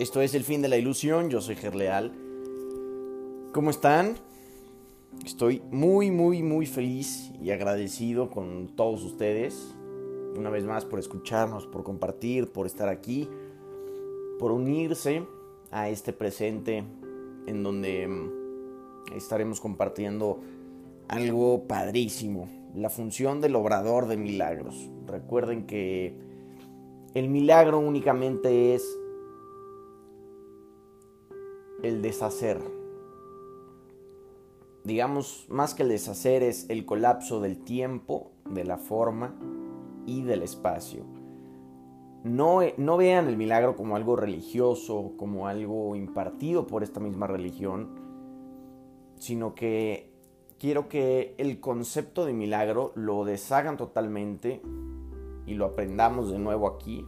Esto es El fin de la ilusión, yo soy Gerleal. ¿Cómo están? Estoy muy, muy, muy feliz y agradecido con todos ustedes. Una vez más por escucharnos, por compartir, por estar aquí, por unirse a este presente en donde mm, estaremos compartiendo algo padrísimo, la función del obrador de milagros. Recuerden que el milagro únicamente es el deshacer. Digamos, más que el deshacer es el colapso del tiempo, de la forma y del espacio. No, no vean el milagro como algo religioso, como algo impartido por esta misma religión, sino que quiero que el concepto de milagro lo deshagan totalmente y lo aprendamos de nuevo aquí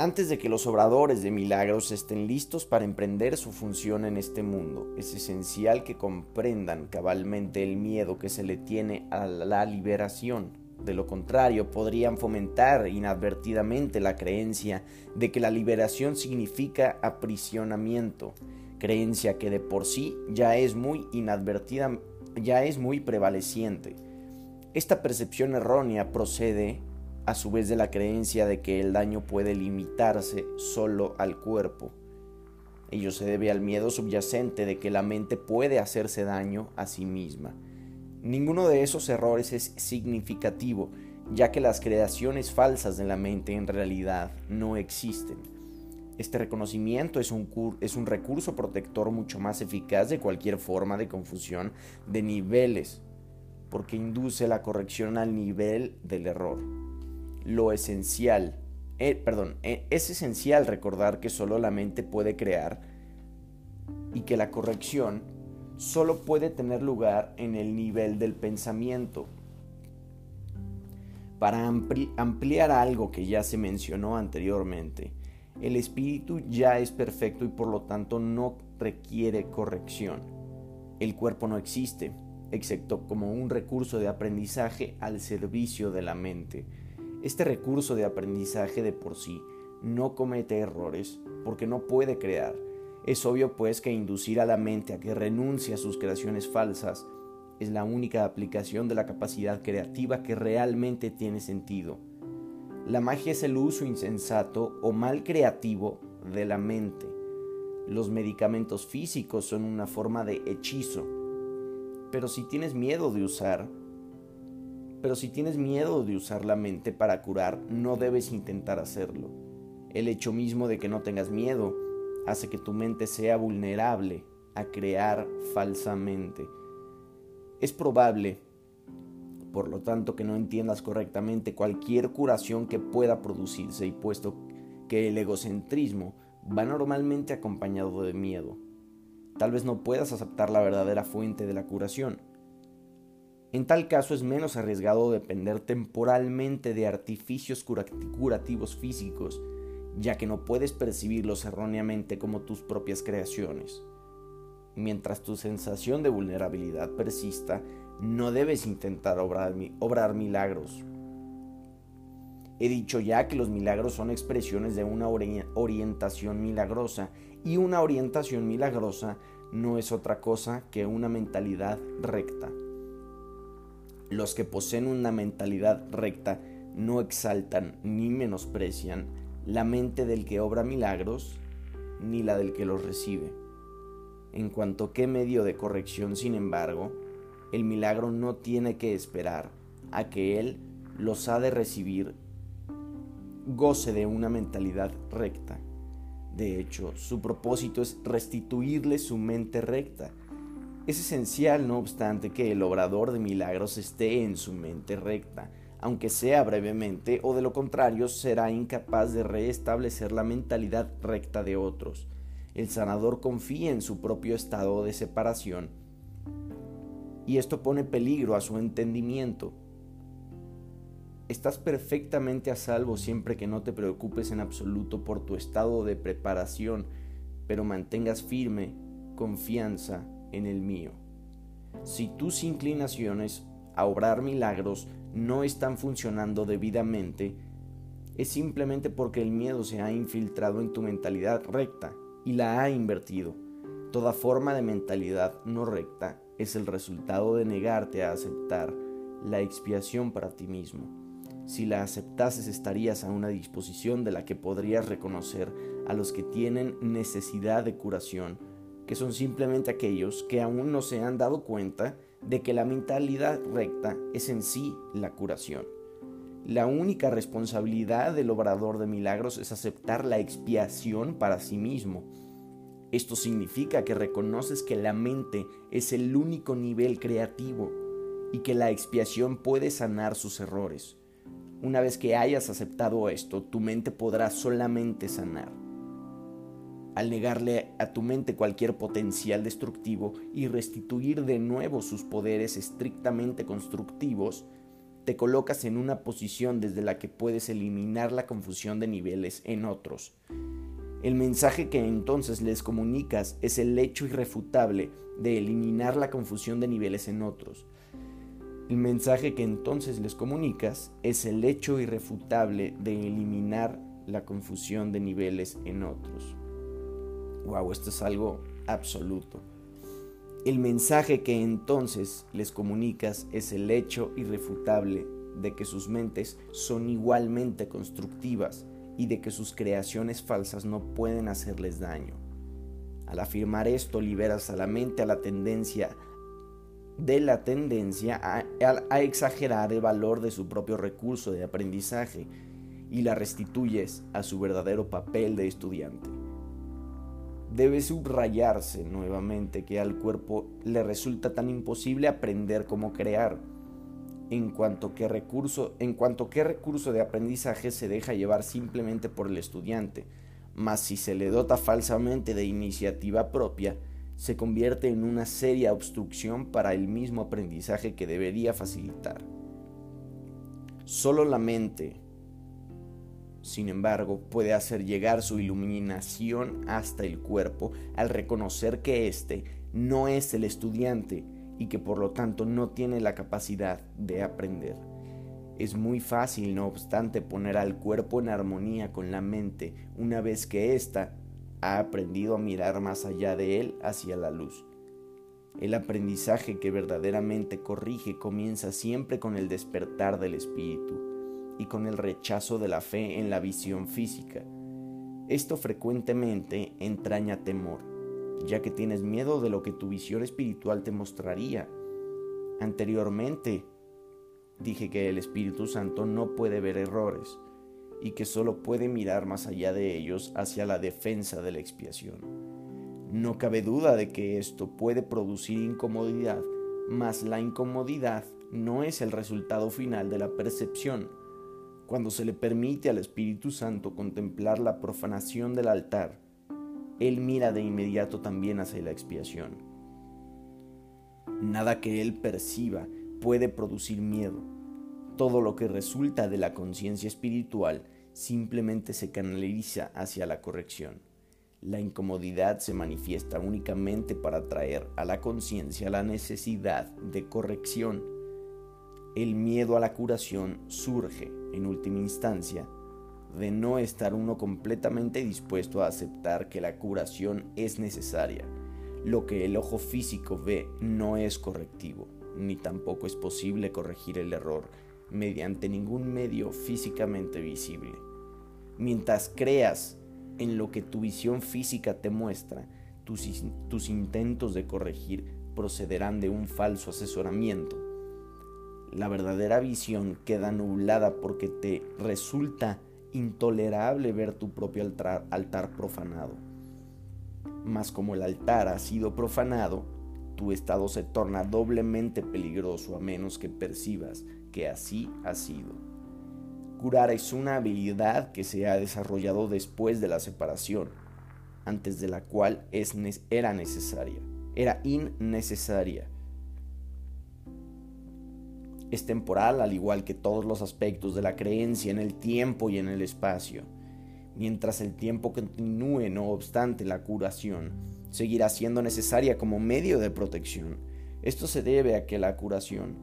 antes de que los obradores de milagros estén listos para emprender su función en este mundo, es esencial que comprendan cabalmente el miedo que se le tiene a la liberación. De lo contrario, podrían fomentar inadvertidamente la creencia de que la liberación significa aprisionamiento, creencia que de por sí ya es muy inadvertida, ya es muy prevaleciente. Esta percepción errónea procede a su vez de la creencia de que el daño puede limitarse solo al cuerpo. Ello se debe al miedo subyacente de que la mente puede hacerse daño a sí misma. Ninguno de esos errores es significativo, ya que las creaciones falsas de la mente en realidad no existen. Este reconocimiento es un, es un recurso protector mucho más eficaz de cualquier forma de confusión de niveles, porque induce la corrección al nivel del error lo esencial, eh, perdón, eh, es esencial recordar que solo la mente puede crear y que la corrección solo puede tener lugar en el nivel del pensamiento. Para ampliar algo que ya se mencionó anteriormente, el espíritu ya es perfecto y por lo tanto no requiere corrección. El cuerpo no existe, excepto como un recurso de aprendizaje al servicio de la mente este recurso de aprendizaje de por sí no comete errores porque no puede crear. Es obvio pues que inducir a la mente a que renuncie a sus creaciones falsas es la única aplicación de la capacidad creativa que realmente tiene sentido. La magia es el uso insensato o mal creativo de la mente. Los medicamentos físicos son una forma de hechizo. Pero si tienes miedo de usar pero si tienes miedo de usar la mente para curar, no debes intentar hacerlo. El hecho mismo de que no tengas miedo hace que tu mente sea vulnerable a crear falsamente. Es probable, por lo tanto, que no entiendas correctamente cualquier curación que pueda producirse y puesto que el egocentrismo va normalmente acompañado de miedo. Tal vez no puedas aceptar la verdadera fuente de la curación en tal caso es menos arriesgado depender temporalmente de artificios curativos físicos, ya que no puedes percibirlos erróneamente como tus propias creaciones. Mientras tu sensación de vulnerabilidad persista, no debes intentar obrar, milagros. He dicho ya que los milagros son expresiones de una orientación milagrosa y una orientación milagrosa no es otra cosa que una mentalidad recta. Los que poseen una mentalidad recta no exaltan ni menosprecian la mente del que obra milagros ni la del que los recibe. En cuanto que medio de corrección, sin embargo, el milagro no tiene que esperar a que él los ha de recibir goce de una mentalidad recta. De hecho, su propósito es restituirle su mente recta es esencial, no obstante, que el obrador de milagros esté en su mente recta, aunque sea brevemente, o de lo contrario será incapaz de restablecer la mentalidad recta de otros. El sanador confía en su propio estado de separación y esto pone peligro a su entendimiento. Estás perfectamente a salvo siempre que no te preocupes en absoluto por tu estado de preparación, pero mantengas firme confianza en el mío. Si tus inclinaciones a obrar milagros no están funcionando debidamente, es simplemente porque el miedo se ha infiltrado en tu mentalidad recta y la ha invertido. Toda forma de mentalidad no recta es el resultado de negarte a aceptar la expiación para ti mismo. Si la aceptases estarías a una disposición de la que podrías reconocer a los que tienen necesidad de curación, que son simplemente aquellos que aún no se han dado cuenta de que la mentalidad recta es en sí la curación. La única responsabilidad del obrador de milagros es aceptar la expiación para sí mismo. Esto significa que reconoces que la mente es el único nivel creativo y que la expiación puede sanar sus errores. Una vez que hayas aceptado esto, tu mente podrá solamente sanar. Al negarle a tu mente cualquier potencial destructivo y restituir de nuevo sus poderes estrictamente constructivos, te colocas en una posición desde la que puedes eliminar la confusión de niveles en otros. El mensaje que entonces les comunicas es el hecho irrefutable de eliminar la confusión de niveles en otros. El mensaje que entonces les comunicas es el hecho irrefutable de eliminar la confusión de niveles en otros. Wow, esto es algo absoluto. El mensaje que entonces les comunicas es el hecho irrefutable de que sus mentes son igualmente constructivas y de que sus creaciones falsas no pueden hacerles daño. Al afirmar esto liberas a la mente a la tendencia de la tendencia a, exagerar el valor de su propio recurso de aprendizaje y la restituyes a su verdadero papel de estudiante. Debe subrayarse nuevamente que al cuerpo le resulta tan imposible aprender como crear, en cuanto que recurso, en cuanto que recurso de aprendizaje se deja llevar simplemente por el estudiante, mas si se le dota falsamente de iniciativa propia, se convierte en una seria obstrucción para el mismo aprendizaje que debería facilitar. Solo la mente, sin embargo, puede hacer llegar su iluminación hasta el cuerpo al reconocer que éste no es el estudiante y que por lo tanto no tiene la capacidad de aprender. Es muy fácil, no obstante, poner al cuerpo en armonía con la mente una vez que ésta ha aprendido a mirar más allá de él hacia la luz. El aprendizaje que verdaderamente corrige comienza siempre con el despertar del espíritu y con el rechazo de la fe en la visión física. Esto frecuentemente entraña temor, ya que tienes miedo de lo que tu visión espiritual te mostraría. Anteriormente, dije que el Espíritu Santo no puede ver errores, y que solo puede mirar más allá de ellos hacia la defensa de la expiación. No cabe duda de que esto puede producir incomodidad, mas la incomodidad no es el resultado final de la percepción. Cuando se le permite al Espíritu Santo contemplar la profanación del altar, Él mira de inmediato también hacia la expiación. Nada que Él perciba puede producir miedo todo lo que resulta de la conciencia espiritual simplemente se canaliza hacia la corrección. La incomodidad se manifiesta únicamente para traer a la conciencia la necesidad de corrección. El miedo a la curación surge, en última instancia, de no estar uno completamente dispuesto a aceptar que la curación es necesaria. Lo que el ojo físico ve no es correctivo, ni tampoco es posible corregir el error mediante ningún medio físicamente visible. Mientras creas en lo que tu visión física te muestra, tus, intentos de corregir procederán de un falso asesoramiento. La verdadera visión queda nublada porque te resulta intolerable ver tu propio altar, profanado. Mas como el altar ha sido profanado, tu estado se torna doblemente peligroso a menos que percibas que así ha sido. Curar es una habilidad que se ha desarrollado después de la separación, antes de la cual era necesaria, era innecesaria. Es temporal al igual que todos los aspectos de la creencia en el tiempo y en el espacio. Mientras el tiempo continúe, no obstante, la curación seguirá siendo necesaria como medio de protección. Esto se debe a que la curación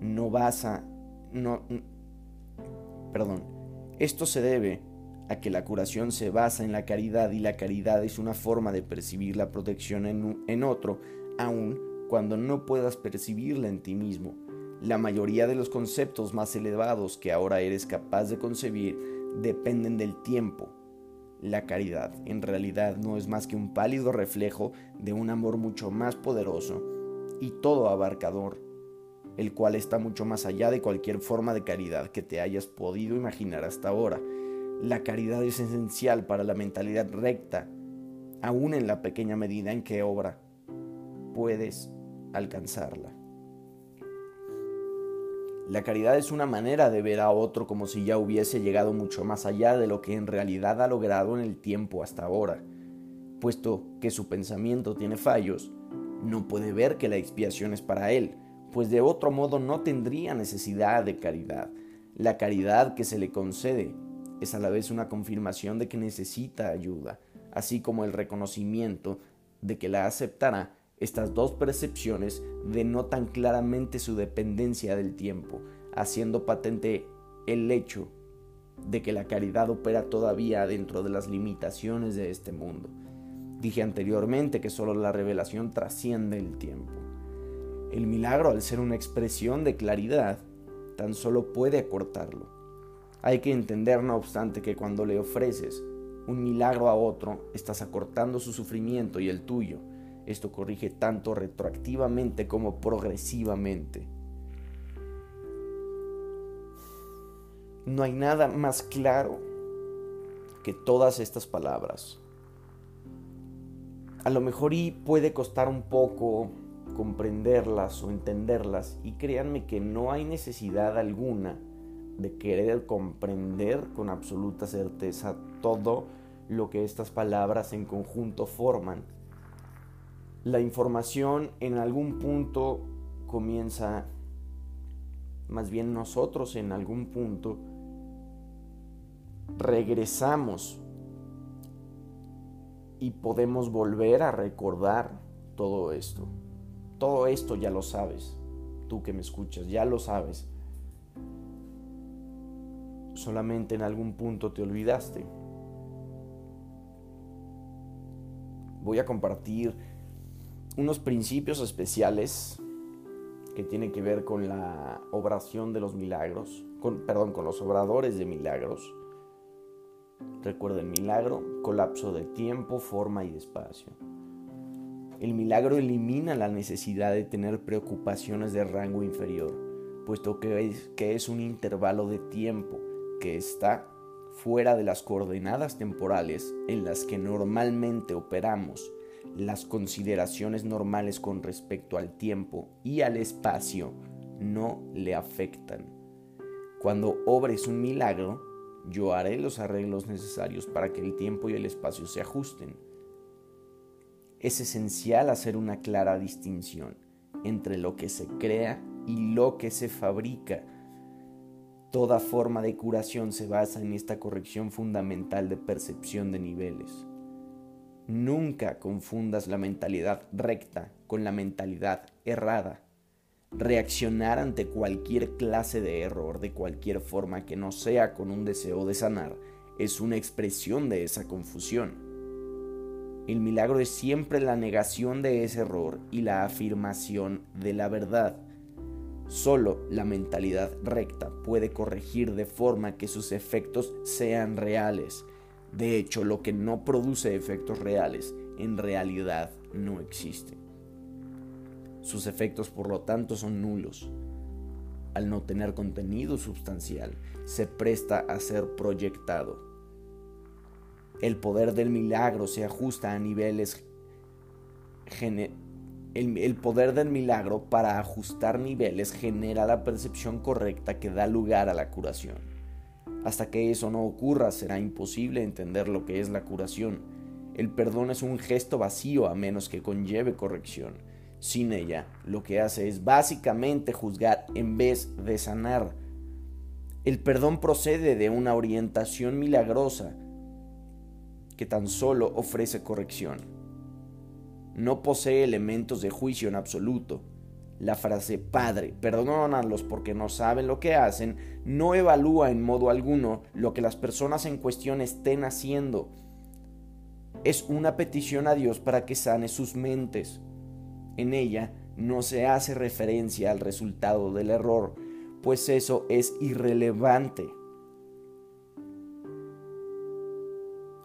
no basa, no, perdón, Esto se debe a que la curación se basa en la caridad y la caridad es una forma de percibir la protección en, en otro, aun cuando no puedas percibirla en ti mismo. La mayoría de los conceptos más elevados que ahora eres capaz de concebir dependen del tiempo. La caridad en realidad no es más que un pálido reflejo de un amor mucho más poderoso y todo abarcador, el cual está mucho más allá de cualquier forma de caridad que te hayas podido imaginar hasta ahora. La caridad es esencial para la mentalidad recta, aún en la pequeña medida en que obra puedes alcanzarla. La caridad es una manera de ver a otro como si ya hubiese llegado mucho más allá de lo que en realidad ha logrado en el tiempo hasta ahora. Puesto que su pensamiento tiene fallos, no puede ver que la expiación es para él, pues de otro modo no tendría necesidad de caridad. La caridad que se le concede es a la vez una confirmación de que necesita ayuda, así como el reconocimiento de que la aceptará estas dos percepciones denotan claramente su dependencia del tiempo, haciendo patente el hecho de que la caridad opera todavía dentro de las limitaciones de este mundo. Dije anteriormente que solo la revelación trasciende el tiempo. El milagro, al ser una expresión de claridad, tan solo puede acortarlo. Hay que entender, no obstante, que cuando le ofreces un milagro a otro, estás acortando su sufrimiento y el tuyo, esto corrige tanto retroactivamente como progresivamente. No hay nada más claro que todas estas palabras. A lo mejor y puede costar un poco comprenderlas o entenderlas y créanme que no hay necesidad alguna de querer comprender con absoluta certeza todo lo que estas palabras en conjunto forman la información en algún punto comienza, más bien nosotros en algún punto regresamos y podemos volver a recordar todo esto. Todo esto ya lo sabes, tú que me escuchas, ya lo sabes. Solamente en algún punto te olvidaste. Voy a compartir unos principios especiales que tienen que ver con la obración de los milagros, con, perdón, con los obradores de milagros. Recuerden, milagro, colapso de tiempo, forma y espacio. El milagro elimina la necesidad de tener preocupaciones de rango inferior, puesto que es, que es un intervalo de tiempo que está fuera de las coordenadas temporales en las que normalmente operamos las consideraciones normales con respecto al tiempo y al espacio no le afectan. Cuando obres un milagro, yo haré los arreglos necesarios para que el tiempo y el espacio se ajusten. Es esencial hacer una clara distinción entre lo que se crea y lo que se fabrica. Toda forma de curación se basa en esta corrección fundamental de percepción de niveles. Nunca confundas la mentalidad recta con la mentalidad errada. Reaccionar ante cualquier clase de error de cualquier forma que no sea con un deseo de sanar es una expresión de esa confusión. El milagro es siempre la negación de ese error y la afirmación de la verdad. Solo la mentalidad recta puede corregir de forma que sus efectos sean reales de hecho, lo que no produce efectos reales en realidad no existe. Sus efectos, por lo tanto, son nulos. Al no tener contenido sustancial, se presta a ser proyectado. El poder del milagro se ajusta a niveles el, poder del milagro para ajustar niveles genera la percepción correcta que da lugar a la curación. Hasta que eso no ocurra será imposible entender lo que es la curación. El perdón es un gesto vacío a menos que conlleve corrección. Sin ella, lo que hace es básicamente juzgar en vez de sanar. El perdón procede de una orientación milagrosa que tan solo ofrece corrección. No posee elementos de juicio en absoluto. la frase Padre, perdónalos porque no saben lo que hacen, no evalúa en modo alguno lo que las personas en cuestión estén haciendo. Es una petición a Dios para que sane sus mentes. En ella no se hace referencia al resultado del error, pues eso es irrelevante.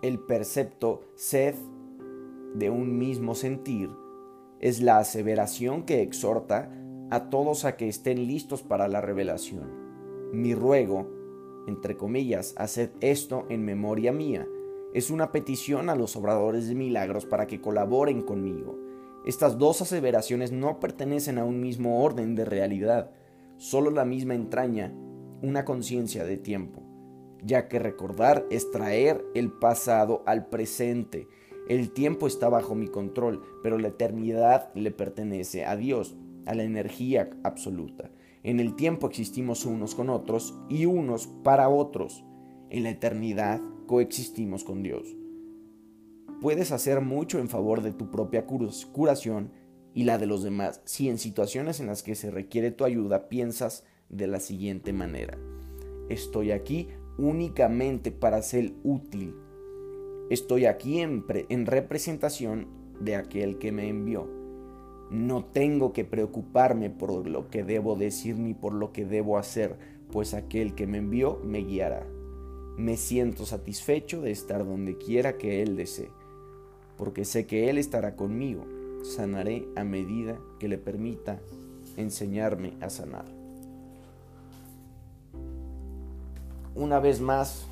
El percepto sed de un mismo sentir es la aseveración que exhorta a todos a que estén listos para la revelación. Mi ruego, entre comillas, haced esto en memoria mía, es una petición a los obradores de milagros para que colaboren conmigo. Estas dos aseveraciones no pertenecen a un mismo orden de realidad, solo la misma entraña una conciencia de tiempo, ya que recordar es traer el pasado al presente el tiempo está bajo mi control, pero la eternidad le pertenece a Dios, a la energía absoluta. En el tiempo existimos unos con otros y unos para otros. En la eternidad coexistimos con Dios. Puedes hacer mucho en favor de tu propia curación y la de los demás si en situaciones en las que se requiere tu ayuda piensas de la siguiente manera. Estoy aquí únicamente para ser útil Estoy aquí en, representación de aquel que me envió. No tengo que preocuparme por lo que debo decir ni por lo que debo hacer, pues aquel que me envió me guiará. Me siento satisfecho de estar donde quiera que Él desee, porque sé que Él estará conmigo. Sanaré a medida que le permita enseñarme a sanar. Una vez más,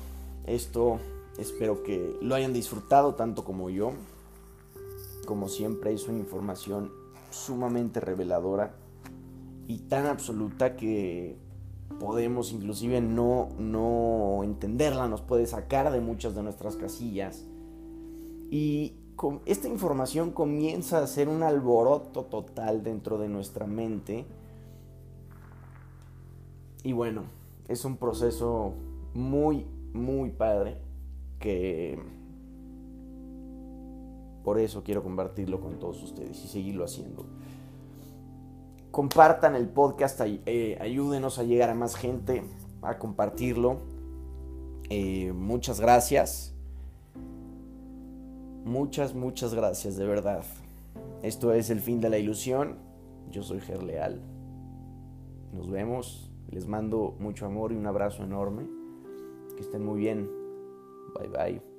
esto Espero que lo hayan disfrutado tanto como yo. Como siempre es una información sumamente reveladora y tan absoluta que podemos inclusive no, no entenderla, nos puede sacar de muchas de nuestras casillas. Y con esta información comienza a ser un alboroto total dentro de nuestra mente. Y bueno, es un proceso muy, muy padre que por eso quiero compartirlo con todos ustedes y seguirlo haciendo. Compartan el podcast, eh, ayúdenos a llegar a más gente, a compartirlo. Eh, muchas gracias. Muchas, muchas gracias, de verdad. Esto es el fin de la ilusión. Yo soy Gerleal. Nos vemos. Les mando mucho amor y un abrazo enorme. Que estén muy bien. Bye bye.